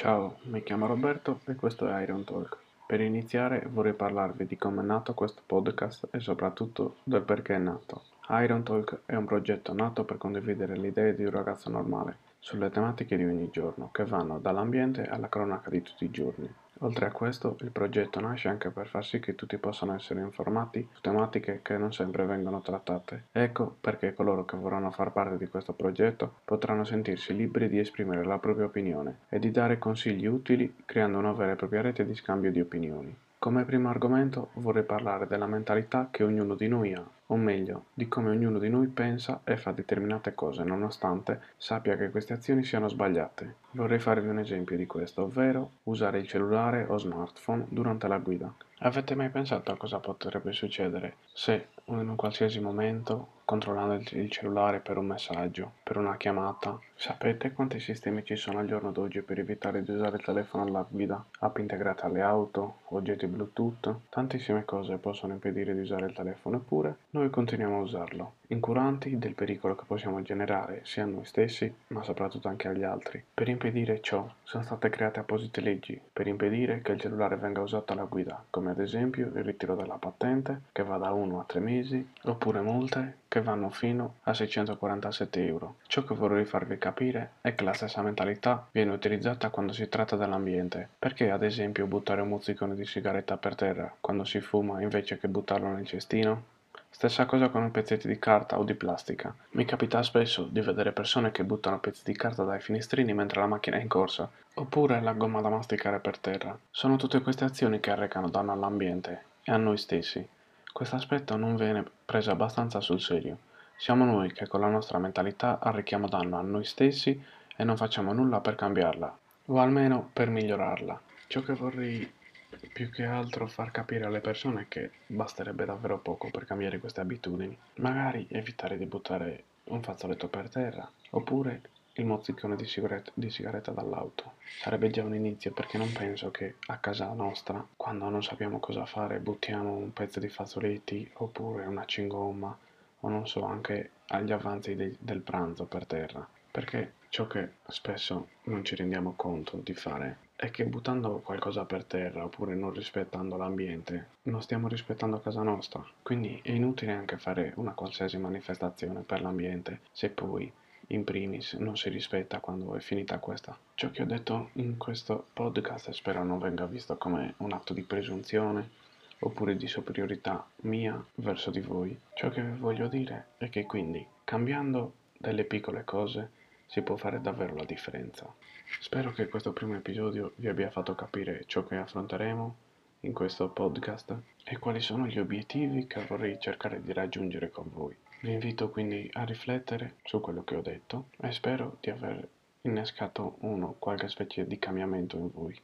Ciao, mi chiamo Roberto e questo è Iron Talk. Per iniziare vorrei parlarvi di come è nato questo podcast e soprattutto del perché è nato. Iron Talk è un progetto nato per condividere le idee di un ragazzo normale sulle tematiche di ogni giorno, che vanno dall'ambiente alla cronaca di tutti i giorni. Oltre a questo, il progetto nasce anche per far sì che tutti possano essere informati su tematiche che non sempre vengono trattate. Ecco perché coloro che vorranno far parte di questo progetto potranno sentirsi liberi di esprimere la propria opinione e di dare consigli utili creando una vera e propria rete di scambio di opinioni. Come primo argomento vorrei parlare della mentalità che ognuno di noi ha, o meglio, di come ognuno di noi pensa e fa determinate cose nonostante sappia che queste azioni siano sbagliate. Vorrei farvi un esempio di questo, ovvero usare il cellulare o smartphone durante la guida. Avete mai pensato a cosa potrebbe succedere se in un qualsiasi momento controllando il cellulare per un messaggio, per una chiamata. Sapete quanti sistemi ci sono al giorno d'oggi per evitare di usare il telefono alla guida? App integrate alle auto, oggetti Bluetooth, tantissime cose possono impedire di usare il telefono, eppure noi continuiamo a usarlo, incuranti del pericolo che possiamo generare sia a noi stessi, ma soprattutto anche agli altri. Per impedire ciò sono state create apposite leggi per impedire che il cellulare venga usato alla guida, come ad esempio il ritiro della patente, che va da 1 a 3 mesi, oppure multe che vanno fino a 647 euro. Ciò che vorrei farvi capire è che la stessa mentalità viene utilizzata quando si tratta dell'ambiente. Perché ad esempio buttare un mozzicone di sigaretta per terra quando si fuma invece che buttarlo nel cestino? Stessa cosa con i pezzetti di carta o di plastica. Mi capita spesso di vedere persone che buttano pezzi di carta dai finestrini mentre la macchina è in corsa, oppure la gomma da masticare per terra. Sono tutte queste azioni che arrecano danno all'ambiente e a noi stessi. Questo aspetto non viene preso abbastanza sul serio. Siamo noi che con la nostra mentalità arrechiamo danno a noi stessi e non facciamo nulla per cambiarla, o almeno per migliorarla. Ciò che vorrei più che altro far capire alle persone che basterebbe davvero poco per cambiare queste abitudini. Magari evitare di buttare un fazzoletto per terra, oppure il mozzicone di sigaretta, di sigaretta dall'auto. Sarebbe già un inizio perché non penso che a casa nostra, quando non sappiamo cosa fare, buttiamo un pezzo di fazzoletti oppure una cingomma o non so, anche agli avanzi de- del pranzo per terra. Perché ciò che spesso non ci rendiamo conto di fare è che buttando qualcosa per terra oppure non rispettando l'ambiente, non stiamo rispettando casa nostra. Quindi è inutile anche fare una qualsiasi manifestazione per l'ambiente se poi in primis non si rispetta quando è finita questa. Ciò che ho detto in questo podcast spero non venga visto come un atto di presunzione oppure di superiorità mia verso di voi. Ciò che voglio dire è che quindi cambiando delle piccole cose si può fare davvero la differenza. Spero che questo primo episodio vi abbia fatto capire ciò che affronteremo in questo podcast e quali sono gli obiettivi che vorrei cercare di raggiungere con voi. Vi invito quindi a riflettere su quello che ho detto e spero di aver innescato uno qualche specie di cambiamento in voi.